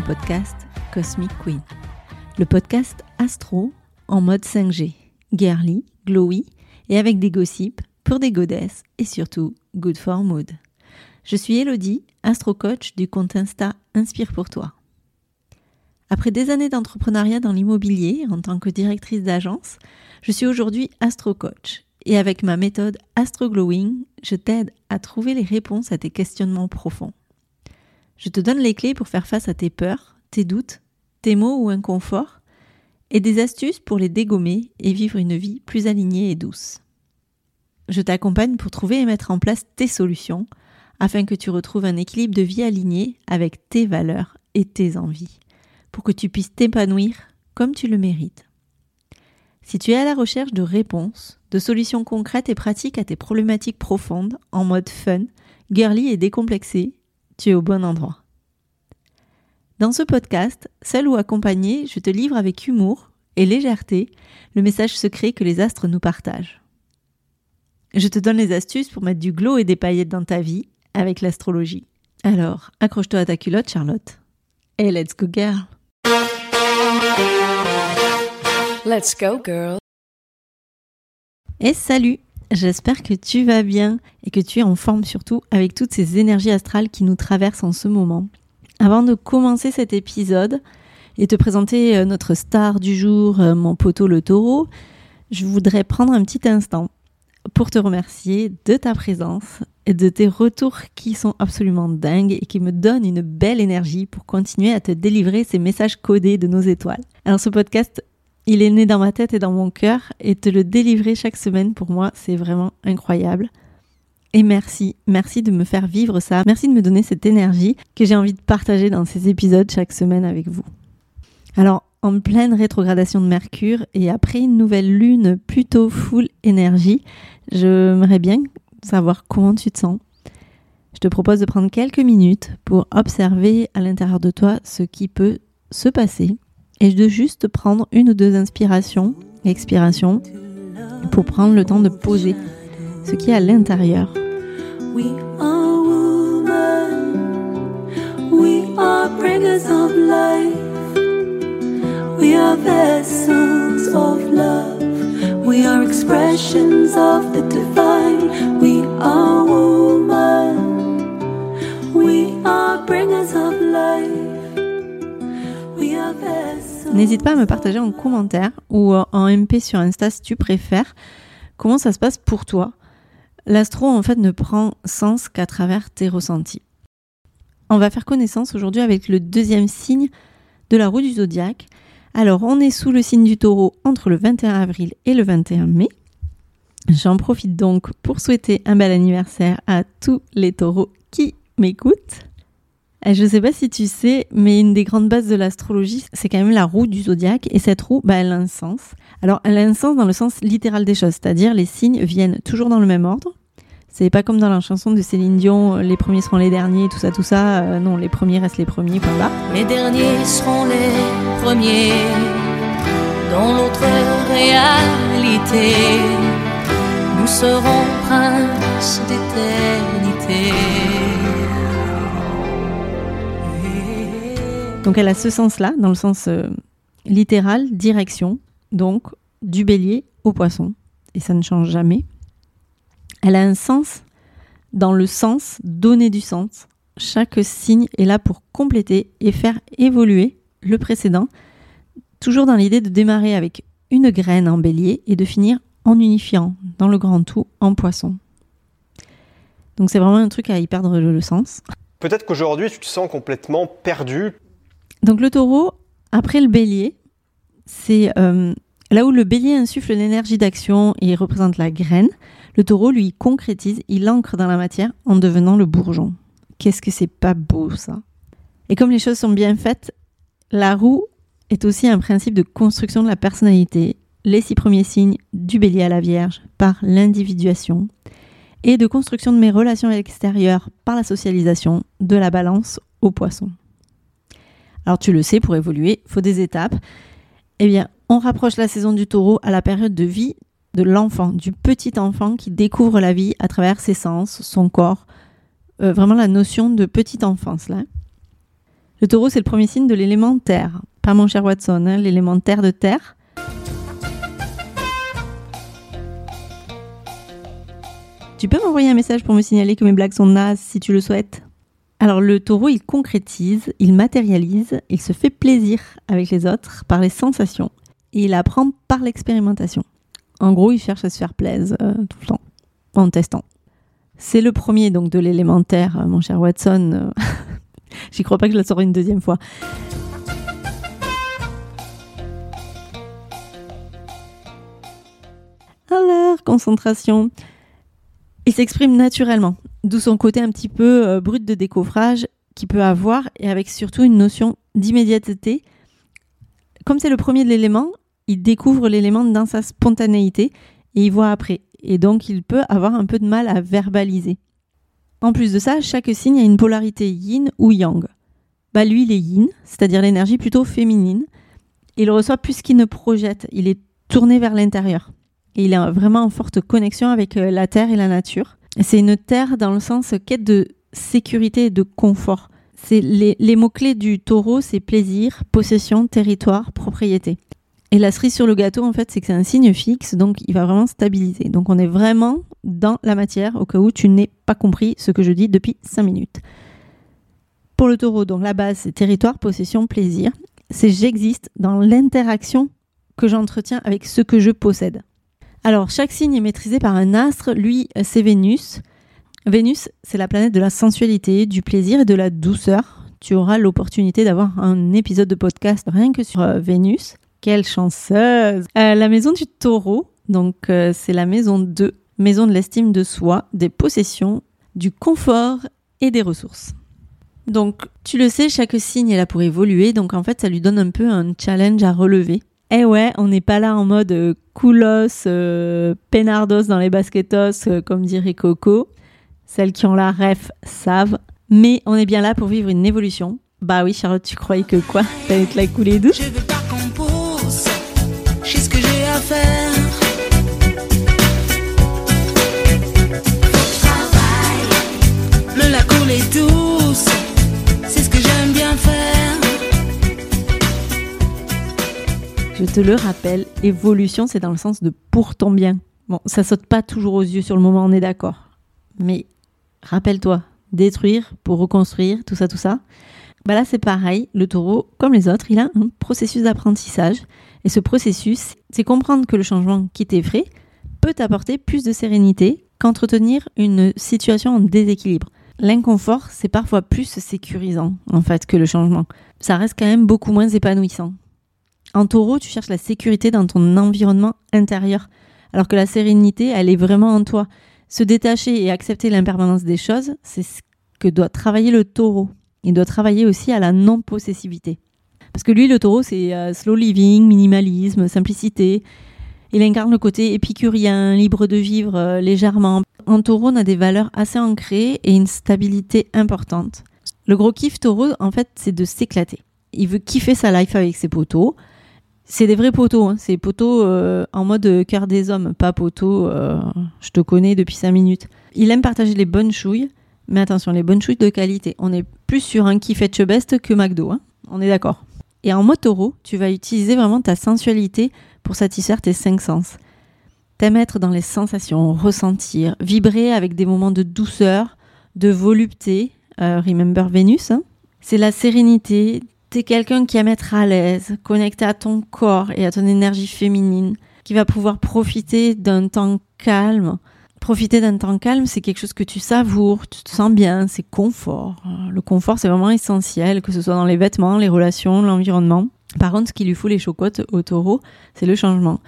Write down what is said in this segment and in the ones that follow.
podcast Cosmic Queen, le podcast astro en mode 5G, girly, glowy et avec des gossips pour des godesses et surtout good for mood. Je suis Elodie, astro coach du compte Insta Inspire pour toi. Après des années d'entrepreneuriat dans l'immobilier en tant que directrice d'agence, je suis aujourd'hui astro coach et avec ma méthode Astro Glowing, je t'aide à trouver les réponses à tes questionnements profonds. Je te donne les clés pour faire face à tes peurs, tes doutes, tes maux ou inconforts, et des astuces pour les dégommer et vivre une vie plus alignée et douce. Je t'accompagne pour trouver et mettre en place tes solutions afin que tu retrouves un équilibre de vie aligné avec tes valeurs et tes envies, pour que tu puisses t'épanouir comme tu le mérites. Si tu es à la recherche de réponses, de solutions concrètes et pratiques à tes problématiques profondes, en mode fun, girly et décomplexé, tu es au bon endroit. Dans ce podcast, seul ou accompagné, je te livre avec humour et légèreté le message secret que les astres nous partagent. Je te donne les astuces pour mettre du glow et des paillettes dans ta vie avec l'astrologie. Alors, accroche-toi à ta culotte, Charlotte. Et let's go, girl! Let's go, girl! Et salut J'espère que tu vas bien et que tu es en forme surtout avec toutes ces énergies astrales qui nous traversent en ce moment. Avant de commencer cet épisode et te présenter euh, notre star du jour, euh, mon poteau le taureau, je voudrais prendre un petit instant pour te remercier de ta présence et de tes retours qui sont absolument dingues et qui me donnent une belle énergie pour continuer à te délivrer ces messages codés de nos étoiles. Alors ce podcast il est né dans ma tête et dans mon cœur et te le délivrer chaque semaine pour moi, c'est vraiment incroyable. Et merci, merci de me faire vivre ça. Merci de me donner cette énergie que j'ai envie de partager dans ces épisodes chaque semaine avec vous. Alors, en pleine rétrogradation de Mercure et après une nouvelle lune plutôt full énergie, j'aimerais bien savoir comment tu te sens. Je te propose de prendre quelques minutes pour observer à l'intérieur de toi ce qui peut se passer et de juste prendre une ou deux inspirations expirations pour prendre le temps de poser ce qui est à l'intérieur. We are women, we are bringers of life, we are vessels of love, we are expressions of the divine, we are women, we are bringers of life. N'hésite pas à me partager en commentaire ou en MP sur Insta si tu préfères comment ça se passe pour toi? L'astro en fait ne prend sens qu'à travers tes ressentis. On va faire connaissance aujourd'hui avec le deuxième signe de la roue du zodiaque. Alors on est sous le signe du taureau entre le 21 avril et le 21 mai. J'en profite donc pour souhaiter un bel anniversaire à tous les taureaux qui m'écoutent. Euh, je ne sais pas si tu sais, mais une des grandes bases de l'astrologie, c'est quand même la roue du zodiaque. Et cette roue, bah, elle a un sens. Alors, elle a un sens dans le sens littéral des choses, c'est-à-dire les signes viennent toujours dans le même ordre. C'est pas comme dans la chanson de Céline Dion, euh, les premiers seront les derniers, tout ça, tout ça. Euh, non, les premiers restent les premiers, point là. Les derniers seront les premiers dans l'autre réalité. Nous serons princes d'éternité. Donc elle a ce sens-là, dans le sens euh, littéral, direction, donc du bélier au poisson. Et ça ne change jamais. Elle a un sens dans le sens, donner du sens. Chaque signe est là pour compléter et faire évoluer le précédent, toujours dans l'idée de démarrer avec une graine en bélier et de finir en unifiant dans le grand tout en poisson. Donc c'est vraiment un truc à y perdre le sens. Peut-être qu'aujourd'hui tu te sens complètement perdu donc le taureau, après le bélier, c'est euh, là où le bélier insuffle l'énergie d'action et représente la graine. Le taureau, lui, concrétise, il ancre dans la matière en devenant le bourgeon. Qu'est-ce que c'est pas beau ça? Et comme les choses sont bien faites, la roue est aussi un principe de construction de la personnalité, les six premiers signes du bélier à la vierge par l'individuation et de construction de mes relations extérieures par la socialisation de la balance au poisson. Alors tu le sais, pour évoluer, faut des étapes. Eh bien, on rapproche la saison du taureau à la période de vie de l'enfant, du petit enfant qui découvre la vie à travers ses sens, son corps, euh, vraiment la notion de petite enfance là. Le taureau, c'est le premier signe de l'élément terre. Pas mon cher Watson, hein, l'élément terre de terre. Tu peux m'envoyer un message pour me signaler que mes blagues sont nazes si tu le souhaites. Alors le taureau, il concrétise, il matérialise, il se fait plaisir avec les autres par les sensations et il apprend par l'expérimentation. En gros, il cherche à se faire plaisir euh, tout le temps en testant. C'est le premier donc de l'élémentaire, euh, mon cher Watson. J'y crois pas que je la sors une deuxième fois. Alors, concentration. Il s'exprime naturellement, d'où son côté un petit peu euh, brut de décoffrage qu'il peut avoir et avec surtout une notion d'immédiateté. Comme c'est le premier de l'élément, il découvre l'élément dans sa spontanéité et il voit après. Et donc il peut avoir un peu de mal à verbaliser. En plus de ça, chaque signe a une polarité yin ou yang. Bah lui, il est yin, c'est-à-dire l'énergie plutôt féminine. Il reçoit plus qu'il ne projette, il est tourné vers l'intérieur. Et il est vraiment en forte connexion avec euh, la terre et la nature. C'est une terre dans le sens quête de sécurité et de confort. C'est les, mots-clés du taureau, c'est plaisir, possession, territoire, propriété. Et la cerise sur le gâteau, en fait, c'est que c'est un signe fixe, donc il va vraiment stabiliser. Donc on est vraiment dans la matière, au cas où tu n'aies pas compris ce que je dis depuis 5 minutes. Pour le taureau, donc la base, c'est territoire, possession, plaisir. C'est j'existe dans l'interaction que j'entretiens avec ce que je possède. Alors, chaque signe est maîtrisé par un astre. Lui, c'est Vénus. Vénus, c'est la planète de la sensualité, du plaisir et de la douceur. Tu auras l'opportunité d'avoir un épisode de podcast rien que sur euh, Vénus. Quelle chanceuse euh, La maison du taureau, donc euh, c'est la maison 2, maison de l'estime de soi, des possessions, du confort et des ressources. Donc tu le sais, chaque signe est là pour évoluer, donc en fait ça lui donne un peu un challenge à relever. Eh ouais, on n'est pas là en mode euh, coolos, penardos dans les basketos, comme dirait Coco. Celles qui ont la ref savent. Mais on est bien là pour vivre une évolution. Bah oui, Charlotte, tu croyais que quoi? T'allais te la couler douce? Faire. Le lac coule est douce, Je te le rappelle, évolution, c'est dans le sens de pour ton bien. Bon, ça saute pas toujours aux yeux sur le moment, on est d'accord. Mais rappelle-toi, détruire pour reconstruire, tout ça, tout ça. Bah là, c'est pareil. Le taureau, comme les autres, il a un processus d'apprentissage. Et ce processus, c'est comprendre que le changement qui t'effraie peut t'apporter plus de sérénité qu'entretenir une situation en déséquilibre. L'inconfort, c'est parfois plus sécurisant, en fait, que le changement. Ça reste quand même beaucoup moins épanouissant. En taureau, tu cherches la sécurité dans ton environnement intérieur, alors que la sérénité, elle est vraiment en toi. Se détacher et accepter l'impermanence des choses, c'est ce que doit travailler le taureau. Il doit travailler aussi à la non-possessivité. Parce que lui, le taureau, c'est euh, slow living, minimalisme, simplicité. Il incarne le côté épicurien, libre de vivre euh, légèrement. En taureau, on a des valeurs assez ancrées et une stabilité importante. Le gros kiff taureau, en fait, c'est de s'éclater. Il veut kiffer sa life avec ses poteaux. C'est des vrais poteaux, hein. c'est poteaux euh, en mode cœur des hommes, pas poteaux, je te connais depuis 5 minutes. Il aime partager les bonnes chouilles, mais attention, les bonnes chouilles de qualité. On est plus sur un kiff et best que McDo, hein. on est d'accord. Et en mode taureau, tu vas utiliser vraiment ta sensualité pour satisfaire tes cinq sens. T'aimes être dans les sensations, ressentir, vibrer avec des moments de douceur, de volupté. Euh, remember Vénus. Hein. C'est la sérénité. T'es quelqu'un qui aime être à l'aise, connecté à ton corps et à ton énergie féminine, qui va pouvoir profiter d'un temps calme, Profiter d'un temps calme, c'est quelque chose que tu savoures, tu te sens bien, c'est confort. Le confort, c'est vraiment essentiel, que ce soit dans les vêtements, les relations, l'environnement. Par contre, ce qui lui fout les chocottes au taureau, c'est le changement.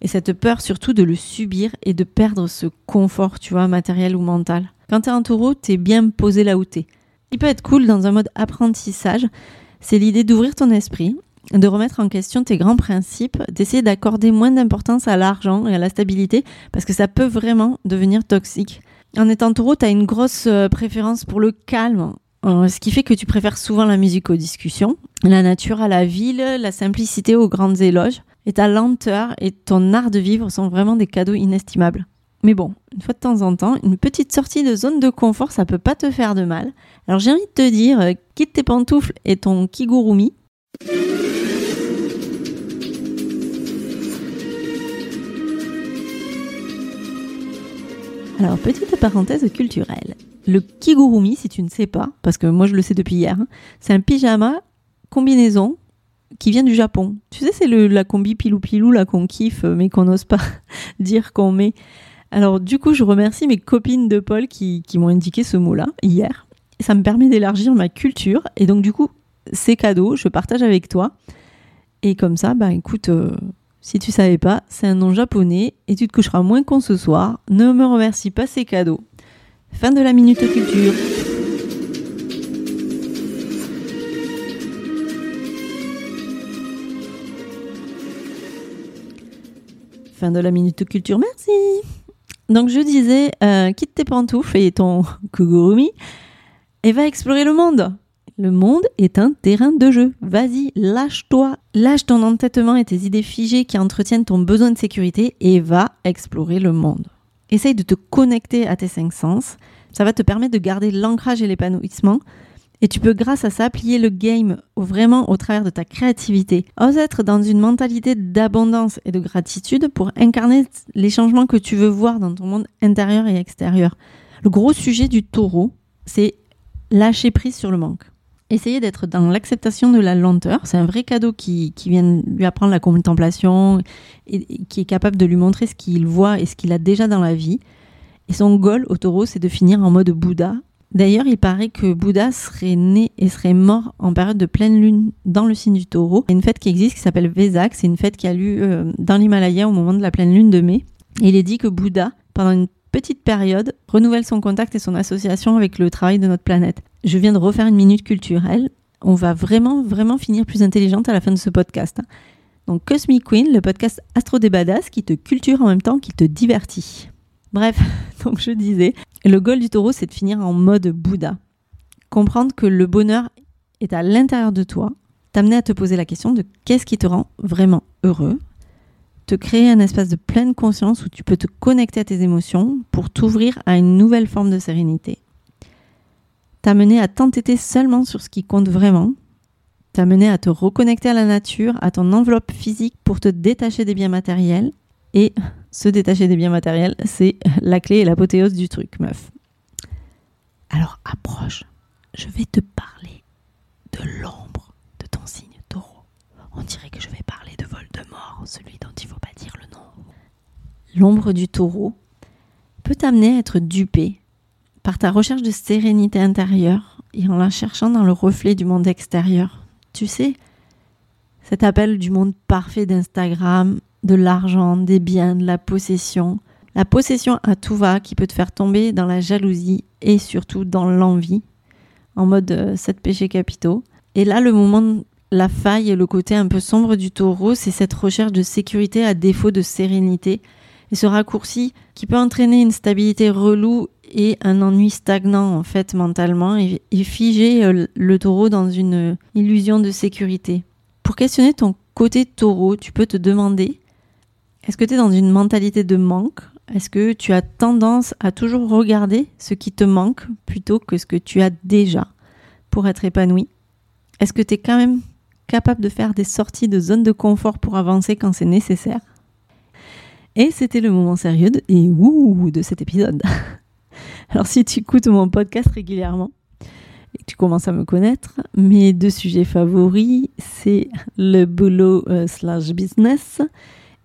Et cette peur surtout de le subir et de perdre ce confort, tu vois, matériel ou mental. Quand t'es un taureau, t'es bien posé là où t'es. Il peut être cool dans un mode apprentissage, c'est l'idée d'ouvrir ton esprit de remettre en question tes grands principes, d'essayer d'accorder moins d'importance à l'argent et à la stabilité, parce que ça peut vraiment devenir toxique. En étant taureau, tu as une grosse euh, préférence pour le calme, euh, ce qui fait que tu préfères souvent la musique aux discussions, la nature à la ville, la simplicité aux grandes éloges, et ta lenteur et ton art de vivre sont vraiment des cadeaux inestimables. Mais bon, une fois de temps en temps, une petite sortie de zone de confort, ça peut pas te faire de mal. Alors j'ai envie de te dire, euh, quitte tes pantoufles et ton kigurumi. Alors, petite parenthèse culturelle. Le kigurumi, si tu ne sais pas, parce que moi je le sais depuis hier, hein, c'est un pyjama combinaison qui vient du Japon. Tu sais, c'est la combi pilou-pilou qu'on kiffe, euh, mais qu'on n'ose pas dire qu'on met. Alors, du coup, je remercie mes copines de Paul qui, m'ont indiqué ce mot-là hier. Ça me permet d'élargir ma culture. Et donc, du coup, c'est cadeau, je partage avec toi. Et comme ça, bah écoute, euh, si tu savais pas, c'est un nom japonais et tu te coucheras moins con ce soir. Ne me remercie pas, c'est cadeau. Fin de la minute culture. Fin de la minute culture, merci. Donc je disais, euh, quitte tes pantoufles et ton kugurumi et va explorer le monde. Le monde est un terrain de jeu. Vas-y, lâche-toi. Lâche ton entêtement et tes idées figées qui entretiennent ton besoin de sécurité et va explorer le monde. Essaye de te connecter à tes cinq sens. Ça va te permettre de garder l'ancrage et l'épanouissement. Et tu peux, grâce à ça, plier le game vraiment au travers de ta créativité. Ose être dans une mentalité d'abondance et de gratitude pour incarner les changements que tu veux voir dans ton monde intérieur et extérieur. Le gros sujet du taureau, c'est lâcher prise sur le manque. Essayer d'être dans l'acceptation de la lenteur, c'est un vrai cadeau qui, vient lui apprendre la contemplation et qui est capable de lui montrer ce qu'il voit et ce qu'il a déjà dans la vie. Et son goal au taureau, c'est de finir en mode Bouddha. D'ailleurs, il paraît que Bouddha serait né et serait mort en période de pleine lune dans le signe du taureau. Il y a une fête qui existe qui s'appelle Vesak, c'est une fête qui a lieu euh, dans l'Himalaya au moment de la pleine lune de mai. Il est dit que Bouddha, pendant une petite période, renouvelle son contact et son association avec le travail de notre planète. Je viens de refaire une minute culturelle. On va vraiment, vraiment finir plus intelligente à la fin de ce podcast. hein. Donc, Cosmic Queen, le podcast Astro des Badass qui te culture en même temps qu'il te divertit. Bref, donc je disais, le goal du taureau, c'est de finir en mode Bouddha. Comprendre que le bonheur est à l'intérieur de toi, t'amener à te poser la question de qu'est-ce qui te rend vraiment heureux, te créer un espace de pleine conscience où tu peux te connecter à tes émotions pour t'ouvrir à une nouvelle forme de sérénité. T'amener à t'entêter seulement sur ce qui compte vraiment, t'amener à te reconnecter à la nature, à ton enveloppe physique pour te détacher des biens matériels. Et se détacher des biens matériels, c'est la clé et l'apothéose du truc, meuf. Alors approche, je vais te parler de l'ombre de ton signe taureau. On dirait que je vais parler de Voldemort, celui dont il ne faut pas dire le nom. L'ombre du taureau peut t'amener à être dupé par ta recherche de sérénité intérieure et en la cherchant dans le reflet du monde extérieur. Tu sais, cet appel du monde parfait d'Instagram, de l'argent, des biens, de la possession. La possession à tout va qui peut te faire tomber dans la jalousie et surtout dans l'envie, en mode euh, sept péchés capitaux. Et là, le moment, la faille et le côté un peu sombre du taureau, c'est cette recherche de sécurité à défaut de sérénité. Et ce raccourci qui peut entraîner une stabilité relou et un ennui stagnant en fait mentalement et, et figer euh, le taureau dans une illusion de sécurité. Pour questionner ton côté taureau, tu peux te demander est-ce que tu es dans une mentalité de manque? Est-ce que tu as tendance à toujours regarder ce qui te manque plutôt que ce que tu as déjà pour être épanoui? Est-ce que tu es quand même capable de faire des sorties de zone de confort pour avancer quand c'est nécessaire? Et c'était le moment sérieux de, et ouh, de cet épisode. Alors si tu écoutes mon podcast régulièrement, et que tu commences à me connaître, mes deux sujets favoris, c'est le boulot euh, slash business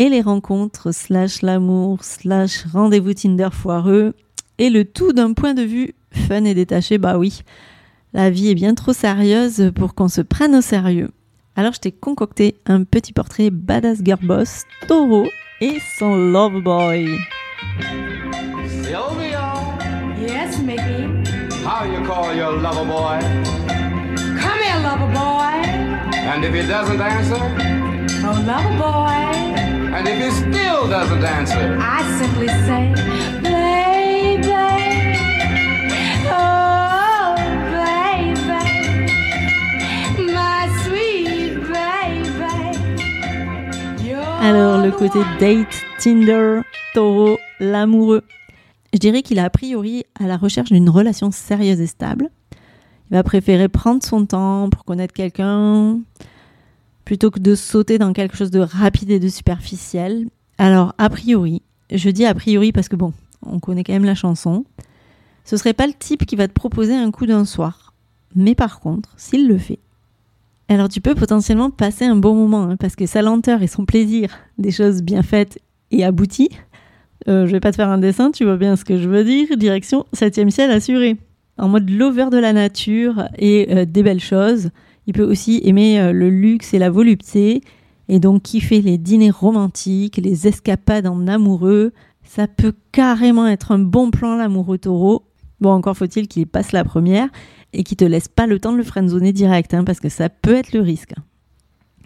et les rencontres slash l'amour slash rendez-vous Tinder foireux et le tout d'un point de vue fun et détaché. Bah oui, la vie est bien trop sérieuse pour qu'on se prenne au sérieux. Alors je t'ai concocté un petit portrait badass girl boss, taureau et son love boy. Sylvia, Yes, Mickey. how you call your lover boy? Come here, lover boy. And if he doesn't answer, Oh, lover boy. And if he still doesn't answer, I simply say, baby. Oh, baby. My sweet baby. You're Alors le the côté date Tinder taureau, l'amoureux. Je dirais qu'il est a priori à la recherche d'une relation sérieuse et stable. Il va préférer prendre son temps pour connaître quelqu'un plutôt que de sauter dans quelque chose de rapide et de superficiel. Alors, a priori, je dis a priori parce que bon, on connaît quand même la chanson, ce serait pas le type qui va te proposer un coup d'un soir. Mais par contre, s'il le fait, alors tu peux potentiellement passer un bon moment hein, parce que sa lenteur et son plaisir des choses bien faites et abouties, euh, je vais pas te faire un dessin, tu vois bien ce que je veux dire, direction septième ciel assuré. En mode lover de la nature et euh, des belles choses, il peut aussi aimer euh, le luxe et la volupté et donc kiffer les dîners romantiques, les escapades en amoureux. Ça peut carrément être un bon plan l'amoureux taureau. Bon, encore faut-il qu'il passe la première et qu'il te laisse pas le temps de le friendzoner direct, hein, parce que ça peut être le risque.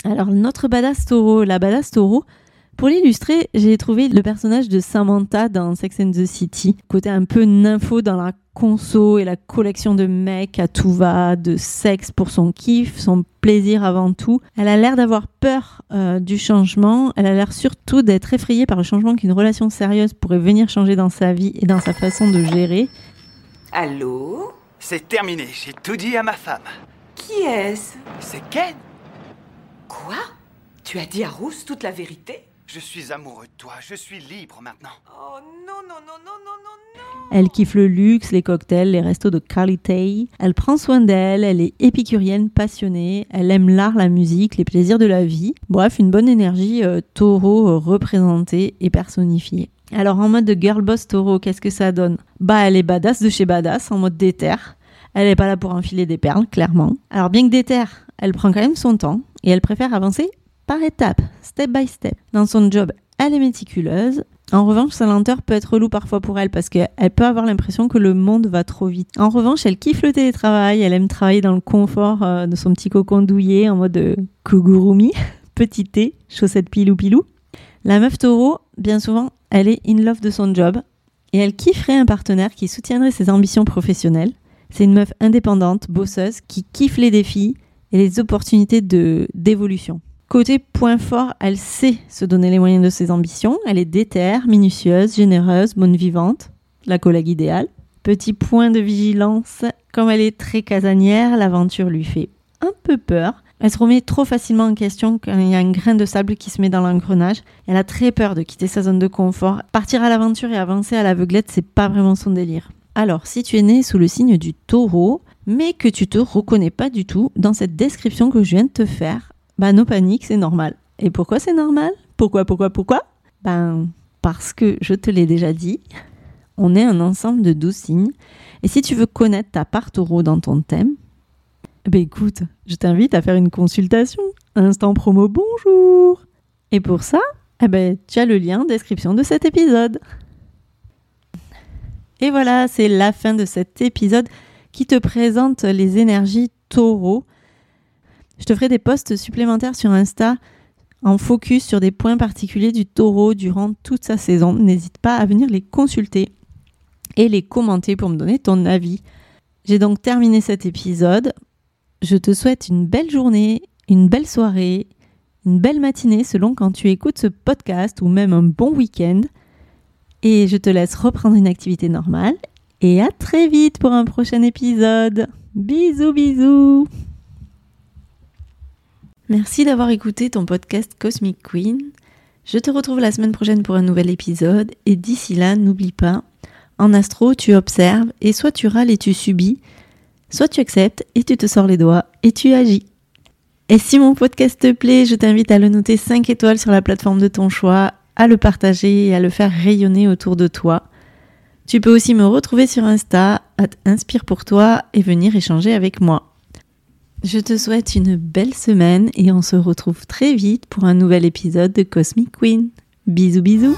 Alors, notre badass taureau, la badass taureau, pour l'illustrer, j'ai trouvé le personnage de Samantha dans Sex and the City. Côté un peu nympho dans la conso et la collection de mecs à tout va, de sexe pour son kiff, son plaisir avant tout. Elle a l'air d'avoir peur euh, du changement. Elle a l'air surtout d'être effrayée par le changement qu'une relation sérieuse pourrait venir changer dans sa vie et dans sa façon de gérer. Allô? C'est terminé, j'ai tout dit à ma femme. Qui est-ce? C'est Ken Quoi? Tu as dit à Rousse toute la vérité? Je suis amoureux de toi, je suis libre maintenant. Oh non, non, non, non, non, non, non Elle kiffe le luxe, les cocktails, les restos de qualité. Elle prend soin d'elle, elle est épicurienne passionnée, elle aime l'art, la musique, les plaisirs de la vie. Bref, une bonne énergie euh, taureau euh, représentée et personnifiée. Alors en mode de girl boss taureau, qu'est-ce que ça donne? Bah elle est badass de chez badass, en mode déter. Elle est pas là pour enfiler des perles, clairement. Alors bien que déter, elle prend quand même son temps et elle préfère avancer par étapes, step by step. Dans son job, elle est méticuleuse. En revanche, sa lenteur peut être relou parfois pour elle parce qu'elle peut avoir l'impression que le monde va trop vite. En revanche, elle kiffe le télétravail, elle aime travailler dans le confort euh, de son petit cocon douillet en mode euh, kugurumi, petit thé, chaussettes pilou pilou. La meuf taureau, bien souvent, elle est in love de son job et elle kifferait un partenaire qui soutiendrait ses ambitions professionnelles. C'est une meuf indépendante, bosseuse, qui kiffe les défis et les opportunités d'évolution. Côté point fort, elle sait se donner les moyens de ses ambitions. Elle est déterre, minutieuse, généreuse, bonne vivante, la collègue idéale. Petit point de vigilance, comme elle est très casanière, l'aventure lui fait un peu peur. Elle se remet trop facilement en question quand il y a un grain de sable qui se met dans l'engrenage. Elle a très peur de quitter sa zone de confort. Partir à l'aventure et avancer à l'aveuglette, c'est pas vraiment son délire. Alors, si tu es né sous le signe du taureau, mais que tu te reconnais pas du tout dans cette description que je viens de te faire, bah no panique, c'est normal. Et pourquoi c'est normal? Pourquoi, pourquoi, pourquoi? Ben parce que je te l'ai déjà dit, on est un ensemble de 12 signes. Et si tu veux connaître ta part taureau dans ton thème, ben écoute, je t'invite à faire une consultation. Instant promo bonjour. Et pour ça, eh ben, tu as le lien en description de cet épisode. Et voilà, c'est la fin de cet épisode qui te présente les énergies taureau. Je te ferai des posts supplémentaires sur Insta en focus sur des points particuliers du taureau durant toute sa saison. N'hésite pas à venir les consulter et les commenter pour me donner ton avis. J'ai donc terminé cet épisode. Je te souhaite une belle journée, une belle soirée, une belle matinée selon quand tu écoutes ce podcast ou même un bon week-end. Et je te laisse reprendre une activité normale. Et à très vite pour un prochain épisode. Bisous, bisous. Merci d'avoir écouté ton podcast Cosmic Queen. Je te retrouve la semaine prochaine pour un nouvel épisode. Et d'ici là, n'oublie pas, en astro, tu observes et soit tu râles et tu subis, soit tu acceptes et tu te sors les doigts et tu agis. Et si mon podcast te plaît, je t'invite à le noter 5 étoiles sur la plateforme de ton choix, à le partager et à le faire rayonner autour de toi. Tu peux aussi me retrouver sur Insta, à Inspire pour toi et venir échanger avec moi. Je te souhaite une belle semaine et on se retrouve très vite pour un nouvel épisode de Cosmic Queen. Bisous bisous